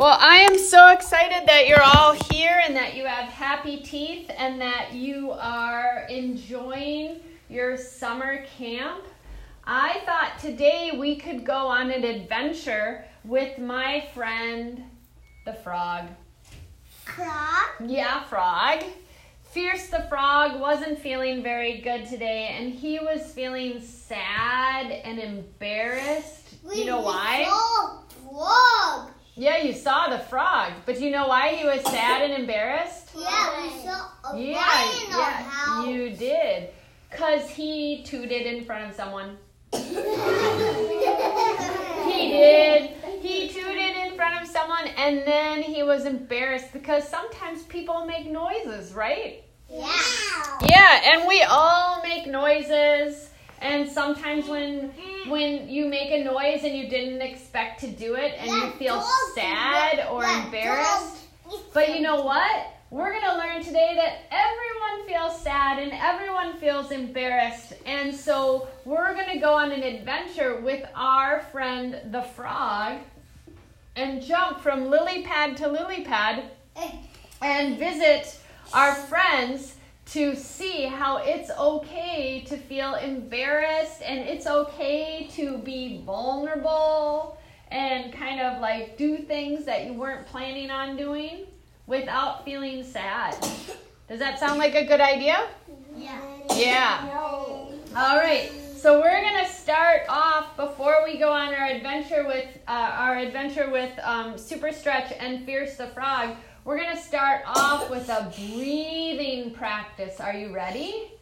Well, I am so excited that you're all here and that you have happy teeth and that you are enjoying your summer camp. I thought today we could go on an adventure with my friend, the frog. Frog? Yeah, frog. Fierce the frog wasn't feeling very good today and he was feeling sad and embarrassed. you know why? Frog. Yeah, you saw the frog, but do you know why he was sad and embarrassed? Yeah, we saw a Yeah, lion in our yeah, you did. Cause he tooted in front of someone. He did. He tooted in front of someone, and then he was embarrassed because sometimes people make noises, right? Yeah. Yeah, and we all make noises. And sometimes when when you make a noise and you didn't expect to do it and you feel sad or embarrassed, but you know what? We're going to learn today that everyone feels sad and everyone feels embarrassed. And so we're going to go on an adventure with our friend the frog and jump from lily pad to lily pad and visit our friends to see how it's okay to feel embarrassed and it's okay to be vulnerable and kind of like do things that you weren't planning on doing without feeling sad. Does that sound like a good idea? Yeah. Yeah. No. All right. So we're gonna start off before we go on our adventure with uh, our adventure with um, Super Stretch and Fierce the Frog. We're gonna start off with a breathing practice. Are you ready?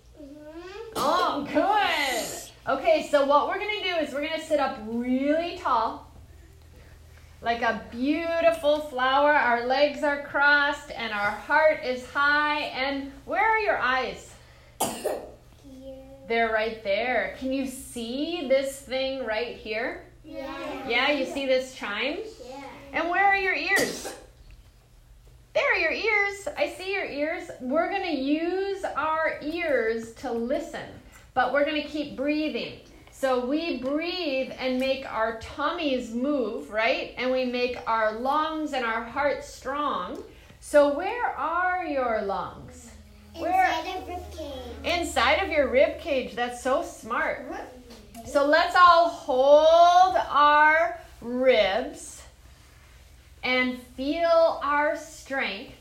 Oh, good. Okay, so what we're gonna do is we're gonna sit up really tall, like a beautiful flower. Our legs are crossed and our heart is high. And where are your eyes? They're right there. Can you see this thing right here? Yeah. Yeah, you see this chime? Yeah. And where are your ears? There are your ears. I see your ears. We're going to use our ears to listen, but we're going to keep breathing. So we breathe and make our tummies move, right? And we make our lungs and our heart strong. So where are your lungs? Where? Inside of ribcage. Inside of your rib cage. That's so smart. So let's all hold our ribs and feel our strength.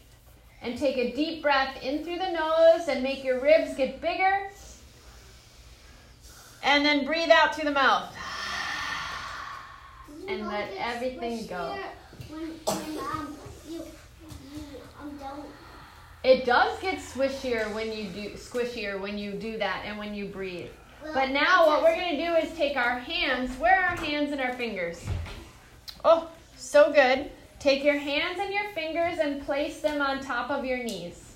And take a deep breath in through the nose and make your ribs get bigger. And then breathe out through the mouth. And let everything go. When, when um, you, you um. It does get swishier when you do squishier when you do that and when you breathe. But now what we're going to do is take our hands. Where are our hands and our fingers? Oh, so good. Take your hands and your fingers and place them on top of your knees.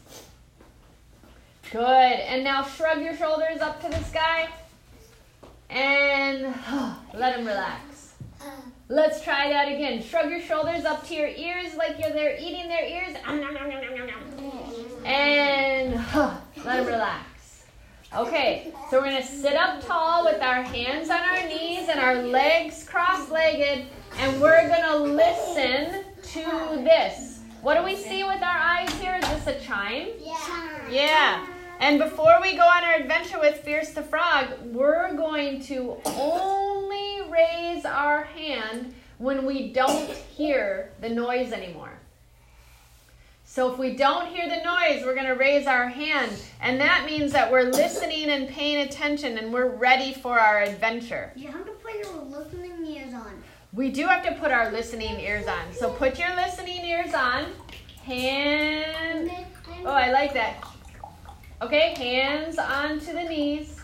Good. And now shrug your shoulders up to the sky and let them relax. Uh. Let's try that again. Shrug your shoulders up to your ears like you're there eating their ears. And let them relax. Okay, so we're to sit up tall with our hands on our knees and our legs cross legged, and we're to listen to this. What do we see with our eyes here? Is this a chime? Yeah. Yeah. And before we go on our adventure with Fierce the Frog, we're going to only raise our hand when we don't hear the noise anymore. So if we don't hear the noise, we're going to raise our hand. And that means that we're listening and paying attention and we're ready for our adventure. You have to put your listening ears on. We do have to put our listening ears on. So put your listening ears on. Hand. Oh, I like that. Okay, hands onto the knees.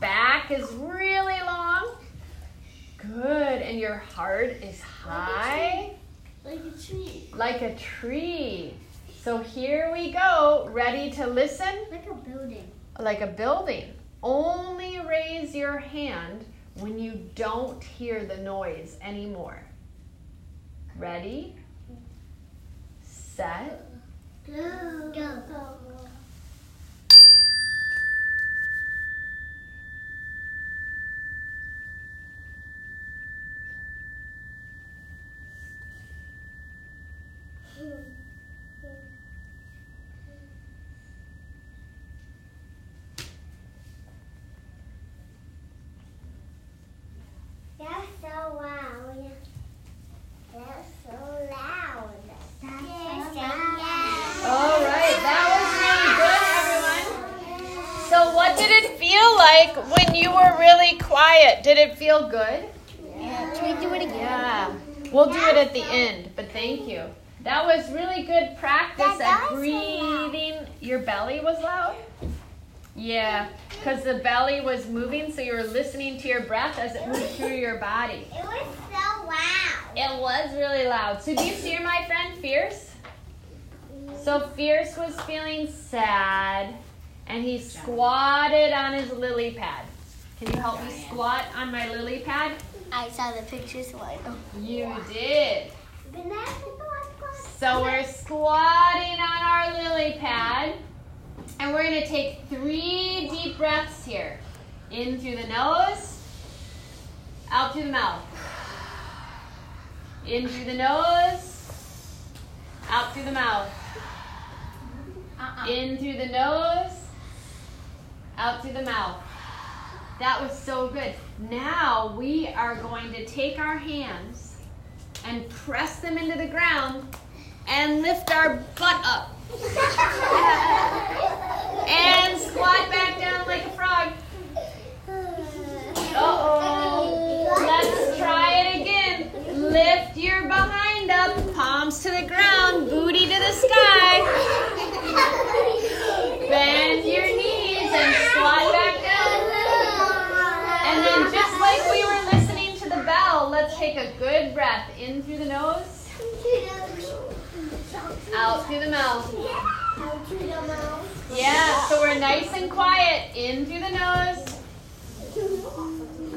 Back is really long. Good. And your heart is high Like a tree. like a tree. So here we go. Ready to listen? Like a building. Like a building. Only raise your hand when you don't hear the noise anymore. Ready? Set. Go. Go. That's so loud. That's so loud. That's so loud. All right, that was really good, everyone. So, what did it feel like when you were really quiet? Did it feel good? Yeah. Can we do it again? Yeah. We'll do it at the end, but thank you. That was really good practice at was so loud. breathing. Your belly was loud? Yeah, because the belly was moving, so you were listening to your breath as it moved through your body. It was so loud. It was really loud. So, do you see my friend Fierce? So, Fierce was feeling sad, and he squatted on his lily pad. Can you help me squat on my lily pad? I saw the pictures. So You did. So we're squatting on our lily pad, and we're going to take three deep breaths here. In through the nose, out through the mouth. In through the nose, out through the mouth. Uh-uh. In through the nose, out through the mouth. That was so good. Now we are going to take our hands and press them into the ground and lift our butt up and squat back down like a frog. Uh oh. Let's try it again. Lift your behind up, palms to the ground, booty to the sky. Bend your knees and squat back down. And then, just like we were listening to the bell, let's take a good breath in through the nose, out through the mouth. Yeah, so we're nice and quiet. In through the nose,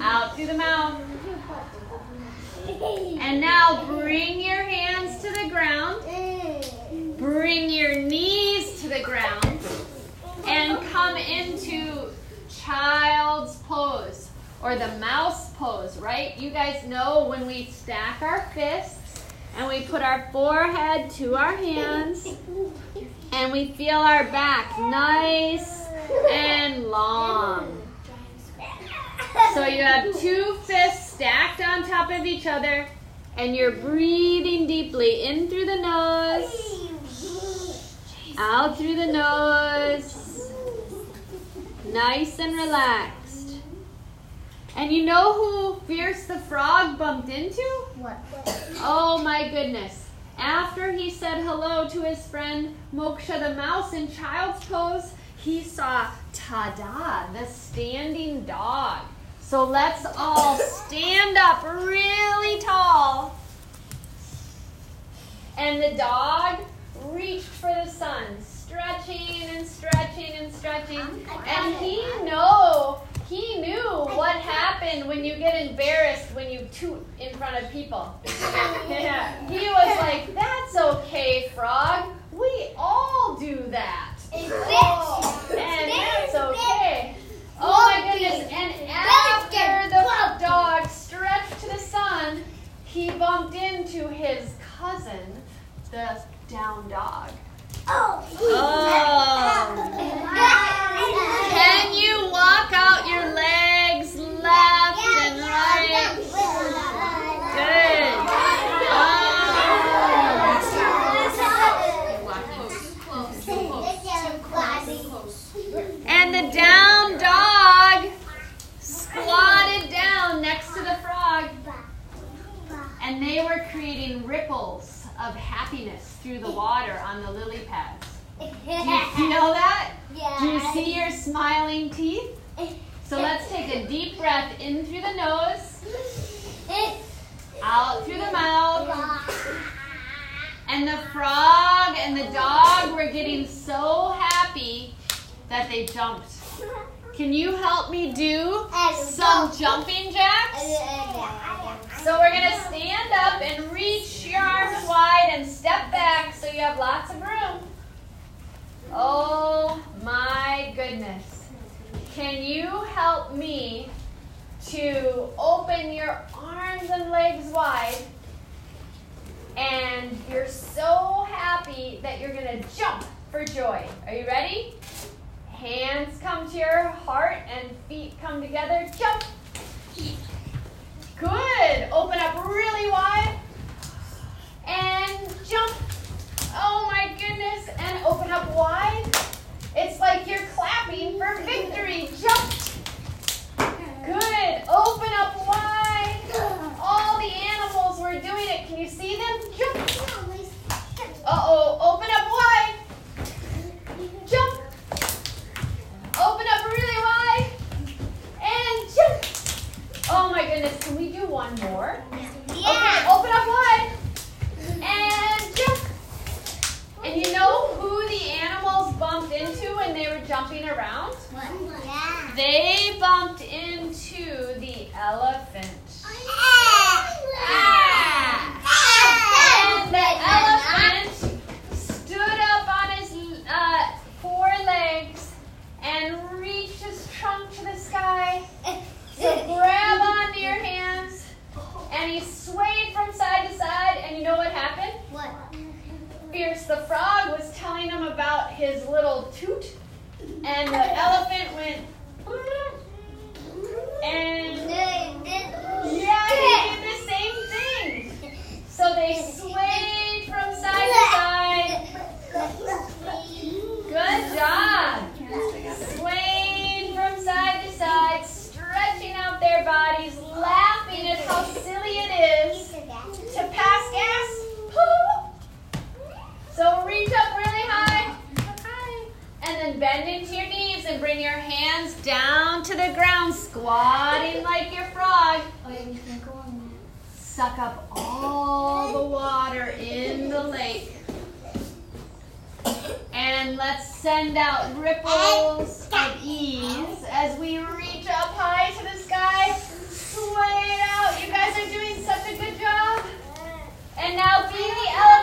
out through the mouth. And now bring your hands to the ground. Bring your knees to the ground. And come into child's pose or the mouse pose, right? You guys know when we stack our fists and we put our forehead to our hands and we feel our back nice and long. So you have two fists stacked on top of each other and you're breathing deeply in through the nose, out through the nose, nice and relaxed. And you know who Fierce the Frog bumped into? What? Oh my goodness. After he said hello to his friend Moksha the mouse in child's pose, he saw Tada, the standing dog. So let's all stand up really tall. And the dog reached for the sun, stretching and stretching and stretching. And he know he knew what happened when you get embarrassed when you toot in front of people. Yeah. He was like, "That's okay, frog. We all do that." Oh, And that's okay. Oh my goodness. And after the dog stretched to the sun, he bumped into his cousin, the down dog. Oh. Oh. Can you walk out your legs left and right? Good. And the down dog squatted down next to the frog, and they were creating ripples of happiness through the water on the lily pads. Do you feel that? Do you see your smiling teeth? So let's take a deep breath in through the nose, out through the mouth. And the frog and the dog were getting so happy that they jumped. Can you help me do some jumping jacks? So we're going to stand up and reach your arms wide and step back so you have lots of room. Oh my goodness. Can you help me open your arms and legs wide? And you're so happy happy that you're going to jump for joy. Are you ready? Hands come to your heart and feet come together. Jump. Good. Open up really wide. And jump. Oh my goodness. And open up wide. It's like you're clapping for victory. Jump. Good. Open up wide. All the animals were doing it. Can you see them? Jump. Uh oh. Open up wide. Jump. Open up really wide. And jump. Oh my goodness. Can we do one more? Yeah. Okay. Open up wide. And jump. And you know who the animals bumped into when they were jumping around? They bumped into the elephant. And the elephant stood up on his uh, four legs and reached his trunk to the sky. So grab onto your hands. And he swayed from side to side. And you know what happened? What? Fierce the frog was telling him about his little toot. And the elephant went. And yeah, he did the same thing. So they swayed from side to side. Good job. Swayed from side to side, stretching out their bodies, laughing at how silly it is to pass gas. So reach up really high. And then bend into your knees and bring your hands down to the ground, squatting like your frog. Suck up all the water in the lake. And let's send out ripples of ease as we reach up high to the sky. Sway it out. You guys are doing such a good job. And now be the elephant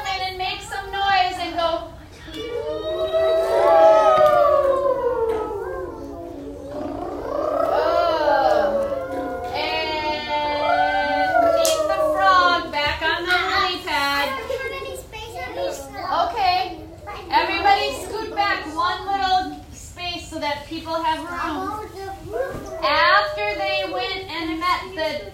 have room. After they went and met the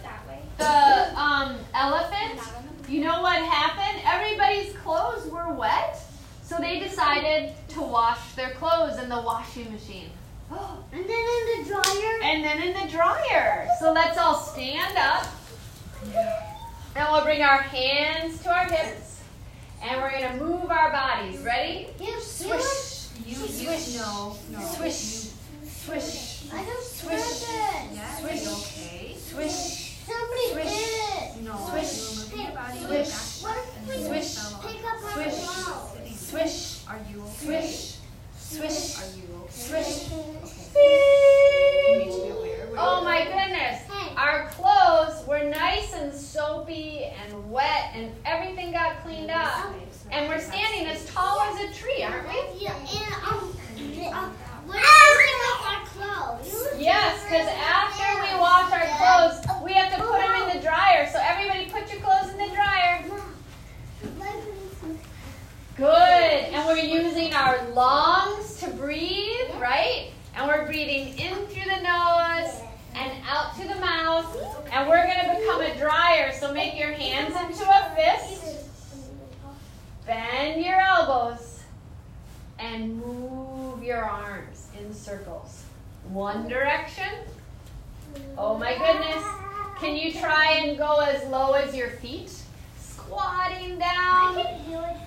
the um, elephant, you know what happened? Everybody's clothes were wet, so they decided to wash their clothes in the washing machine. And then in the dryer. And then in the dryer. So let's all stand up. And we'll bring our hands to our hips. And we're going to move our bodies. Ready? You Swish. You, Swish. no, no. Swish. Swish. I don't Swish. it. Yeah, Swish. okay? Swish. Somebody Swish. did. No, Swish. you were moving your body Swish. back What and if then we you Swish. pick up our Swish. clothes? Swish. Are you okay? Swish. Swish. Are you okay? Swish. You need to be aware. What Oh my goodness. Hey. Our clothes were nice and soapy and wet and everything got cleaned up. And we're standing as tall as a tree, aren't we? Yeah, and um, uh, we're picking up our clothes. Yes, because after we wash our clothes, we have to put them in the dryer. So everybody put your clothes in the dryer. Good. And we're using our lungs to breathe, right? And we're breathing in through the nose and out through the mouth. And we're going to become a dryer. So make your hands into a fist. Bend your elbows and move your arms in circles. One direction. Oh my goodness. Can you try and go as low as your feet? Squatting down.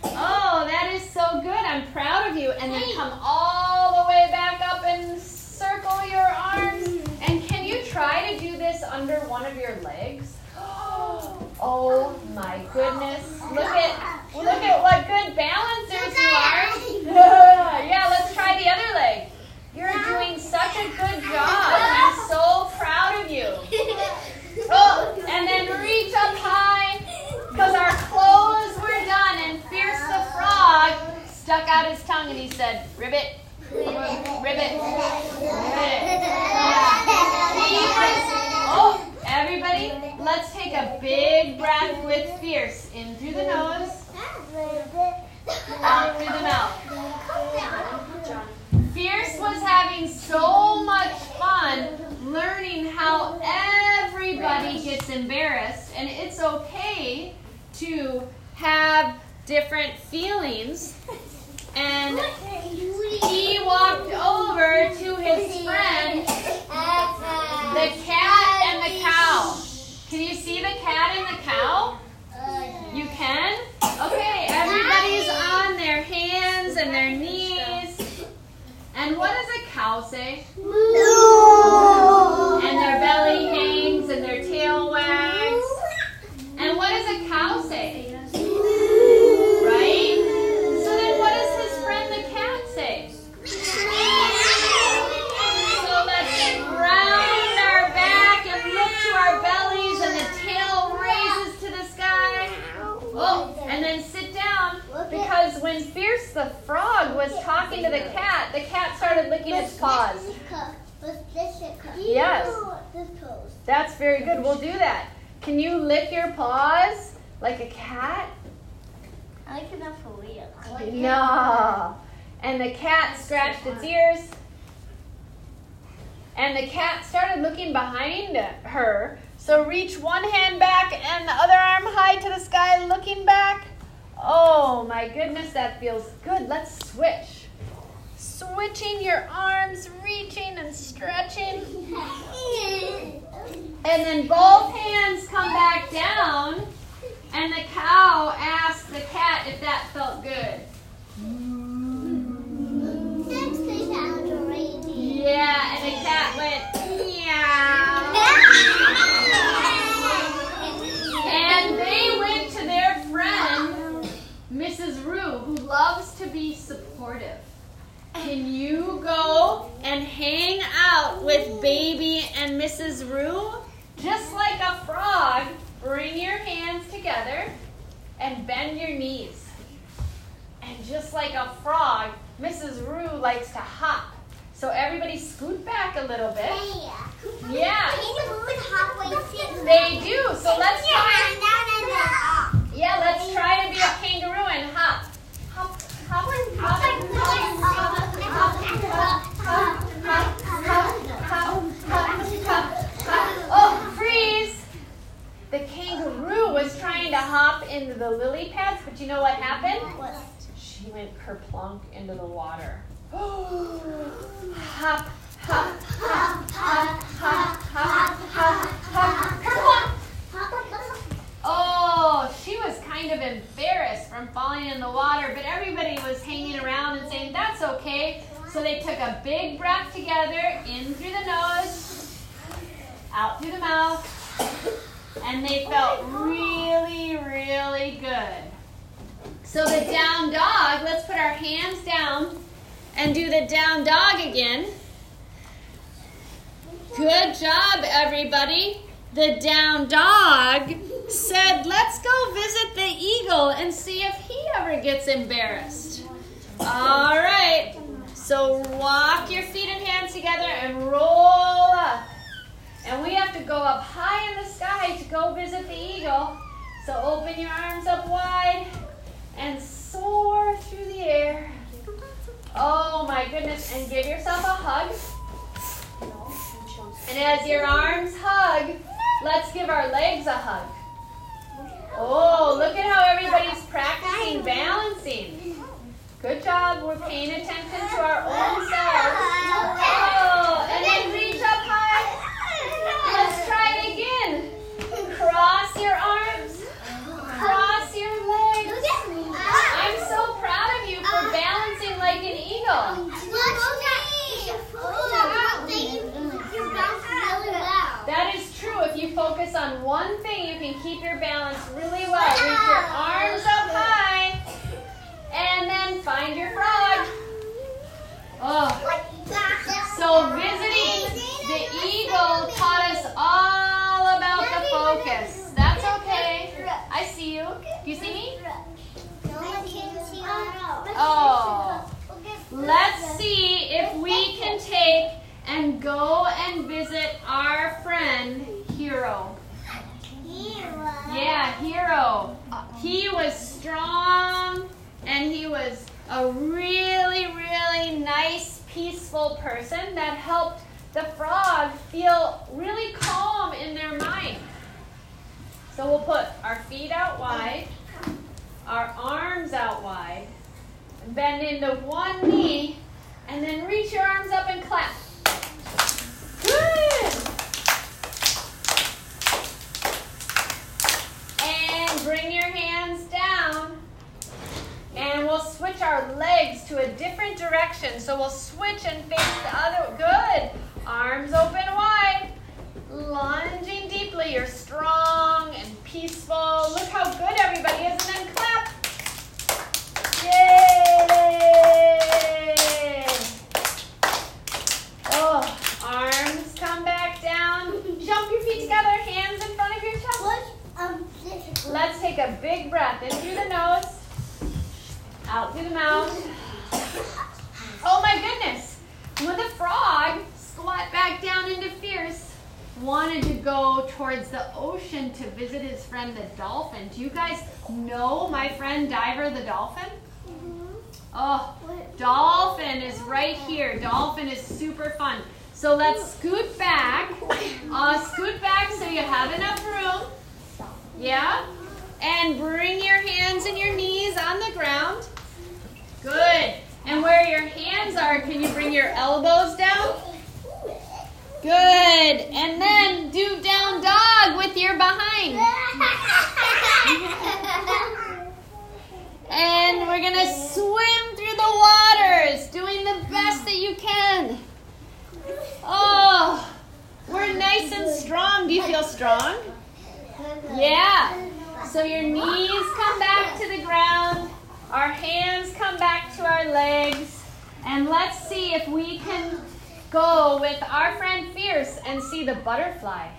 Oh, that is so good. I'm proud of you. And then come all the way back up and circle your arms. And can you try to do this under one of your legs? Oh my goodness. Look at look at what good balancers you are. yeah, let's try the other leg. You're doing such a good job. I'm so proud of you. Oh, and then reach up high because our clothes were done and Fierce the frog stuck out his tongue and he said, Ribbit, ribbit, ribbit. Yeah. He was, oh, everybody, let's take a big breath with Fierce in through the nose out through the mouth. Fierce was having so much fun learning how everybody gets embarrassed, and it's okay to have different feelings. And he walked over to his friend, the cat and the cow. Can you see the cat and the cow? You can? Okay, everybody's on their hands and their knees. And what does a cow say? And their belly hangs and their tail wags. And what does a cow say? Right? So then what does his friend the cat say? So let's round our back and look to our bellies and the tail raises to the sky. Oh, and then sit down because when Fierce the frog was talking to the cat, the cat started licking its paws. Yes. That's very good. We'll do that. Can you lick your paws like a cat? Enough for real. No. And the cat scratched its ears. And the cat started looking behind her. So reach one hand back and the other arm high to the sky, looking back. Oh my goodness, that feels good. Let's switch. Switching your arms, reaching and stretching. And then both hands come back down. And the cow asked the cat if that felt good. Yeah, and the cat went meow. And they went to their friend, Mrs. Rue, who loves to be supportive. Can you go and hang out with baby and Mrs. Rue? Just like a frog, bring your hands together and bend your knees. And just like a frog, Mrs. Rue likes to hop. So everybody scoot back a little bit. Yeah, they do. So let's try. Yeah, let's try to be a kangaroo and hop. Hop, hop, hop, hop, hop, hop, hop. Oh, freeze! The kangaroo was trying to hop into the lily pads, but you know what happened? She went kerplunk into the water. hop, hop, hop, hop, hop, hop, hop, hop, kerplunk. Oh, she was kind of embarrassed from falling in the water, but everybody was hanging around and saying, that's okay. So they took a big breath together, in through the nose, out through the mouth, and they felt really, really good. So the down dog, let's put our hands down and do the down dog again. Good job, everybody. The down dog said, Let's go visit the eagle and see if he ever gets embarrassed. All right. So walk your feet and hands together and roll up. And we have to go up high in the sky to go visit the eagle. So open your arms up wide and soar through the air. Oh my goodness. And give yourself a hug. And as your arms hug, let's give our legs a hug. Oh, look at how everybody's practicing balancing. Good job. We're paying attention to our own selves. Oh, and then reach up high. Let's try it again. Cross your arms. Cross your legs. I'm so proud of you for balancing like an eagle. That is true. If you focus on one thing, you can keep your balance really well. Reach your arms up high. And then find your frog. Oh, so visiting the eagle taught us all about the focus. I see you. Do you see me? Oh. Let's see if we can take and go and visit our friend Hero. Hero. Yeah, Hero. He was strong and he was a really, really nice, peaceful person that helped the frog feel really calm in their mind. So we'll put our feet out wide, our arms out wide, bend into one knee, and then reach your arms up and clap. Good. And bring your hands down. And we'll switch our legs to a different direction. So we'll switch and face the other. Good. Arms open wide. Lunging deeply. You're strong and peaceful. Look how good everybody is. And then clap. Yay! Oh, arms come back down. Jump your feet together. Hands in front of your chest. um, Let's take a big breath in through the nose, out through the mouth. Oh my goodness! When the frog squat back down into fierce, wanted to go towards the ocean to visit his friend the dolphin. Do you guys know my friend Diver the dolphin? Oh, dolphin is right here. Dolphin is super fun. So let's scoot back. Uh, scoot back so you have enough room. Yeah? And bring your hands and your knees on the ground. Good. And where your hands are, can you bring your elbows down? Good. And then do down dog with your behind. And we're going to swim through the waters, doing the best that you can. Oh, we're nice and strong. Do you feel strong? Yeah. So your knees come back to the ground, our hands come back to our legs, and let's see if we can go with our friend Fierce and see the butterfly.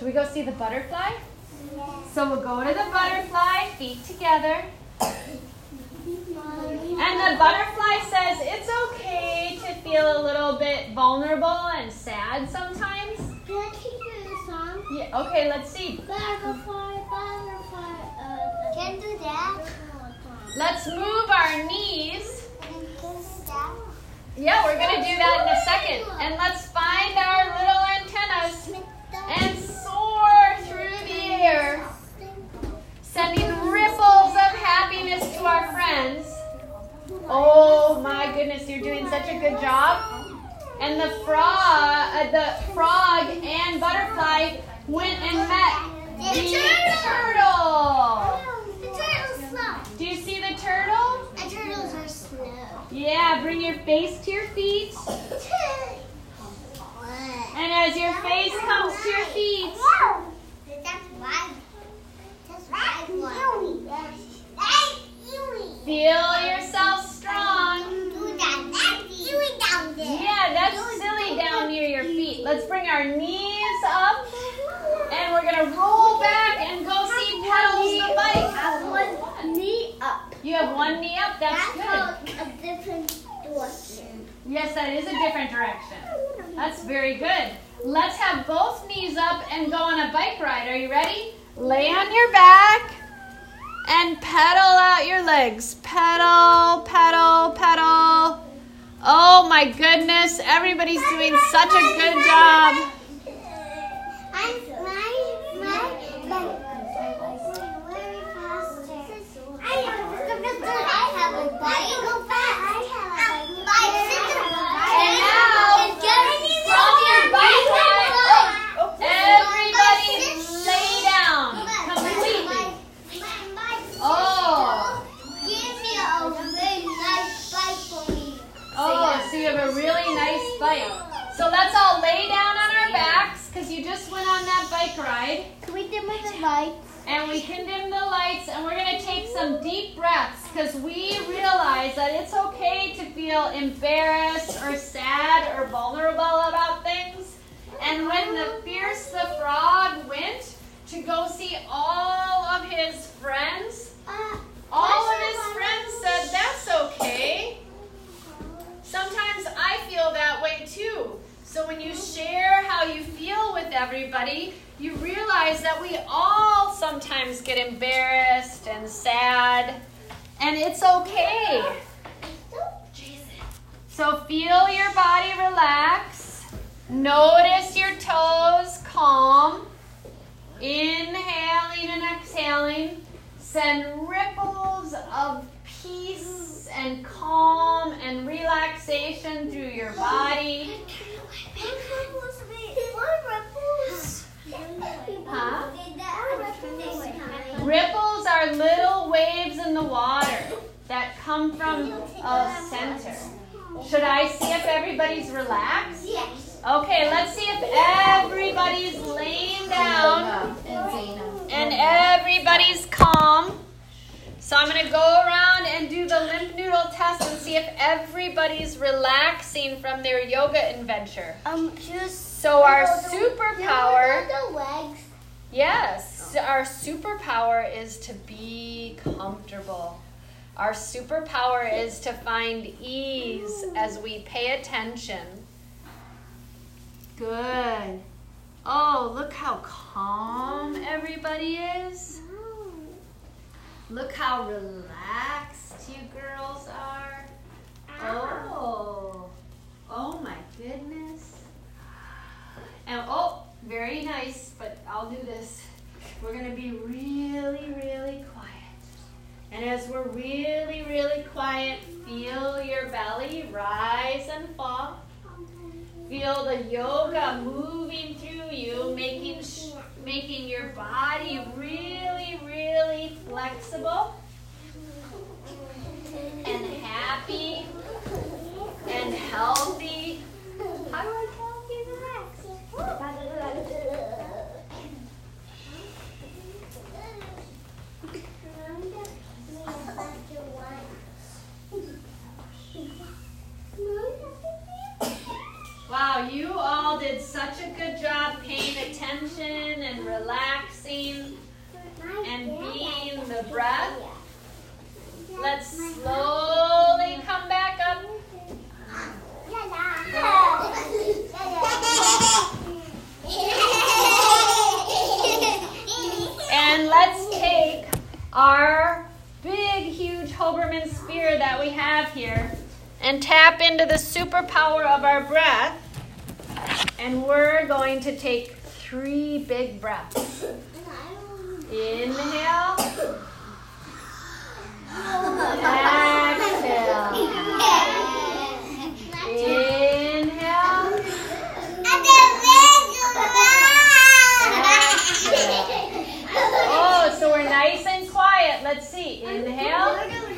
Should we go see the butterfly? So we'll go to the butterfly, feet together. And the butterfly says it's okay to feel a little bit vulnerable and sad sometimes. Can I teach you the song? Yeah, okay, let's see. Butterfly, butterfly. Uh, Can do that. Let's move our knees. Can do that. Yeah, we're going to do that in a second. And let's find our little antennas friends. Oh my goodness, you're doing such a good job. And the frog, uh, the frog and butterfly went and met The the turtle. turtle. The turtle's slow. Do you see the turtle? And turtles are slow. Yeah, bring your face to your feet. And as your face comes to your feet, That's why. That's why. Feel yourself strong. Do that. That's Yui down there. Yeah, that's silly down near your feet. Let's bring our knees up and we're gonna roll back and go see Petals the bike. one knee up. You have one knee up, that's good. a different direction. Yes, that is a different direction. That's very good. Let's have both knees up and go on a bike ride. Are you ready? Lay on your back and pedal out your legs. Pedal, pedal, pedal. Oh my goodness, everybody's doing such a good job. I'm my my my. Very faster. I have a bike. Go fast. I have a bicycle. And now, from your bike ride, everybody lay down completely. Oh. Give me a very nice bike for me. Oh, so you have a really nice bike. So let's all lay down on our backs because you just went on that bike ride. Can we dim the lights? And we can dim the lights and we're going to take some deep breaths because we realize that it's okay to feel embarrassed or sad or vulnerable about things. And when the Fierce the Frog went to go see all of his friends, Uh, all of his friends said, That's okay. Sometimes I feel that way too. So when you share how you feel with everybody, you realize that we all sometimes get embarrassed and sad. And it's okay. So feel your body relax. Notice your toes calm. Inhaling and exhaling. Send ripples of peace and calm and relaxation through your body. Huh? Ripples are little waves in the water that come from a center. Should I see if everybody's relaxed? Yes. Okay, let's see if everybody's laying down And and everybody's calm. So I'm going to go around and do the limp noodle test and see if everybody's relaxing from their yoga adventure. Um, just So our superpower, the legs. yes, our superpower is to be comfortable. Our superpower is to find ease as we pay attention. Good. Oh, look how calm everybody is. Look how relaxed you girls are. Oh, oh my goodness. And oh, very nice, but I'll do this. We're gonna be really, really quiet. And as we're really, really quiet, feel your belly rise and fall. Feel the yoga moving through you, making sh- making your body really, really flexible and happy and healthy. How do I tell if you relax? You all did such a good job paying attention and relaxing and being the breath. Let's slowly come back up. And let's take our big, huge Hoberman sphere that we have here and tap into the superpower of our breath. And we're going to take three big breaths. Inhale. Exhale. Inhale. Oh, so we're nice and quiet. Let's see. Inhale.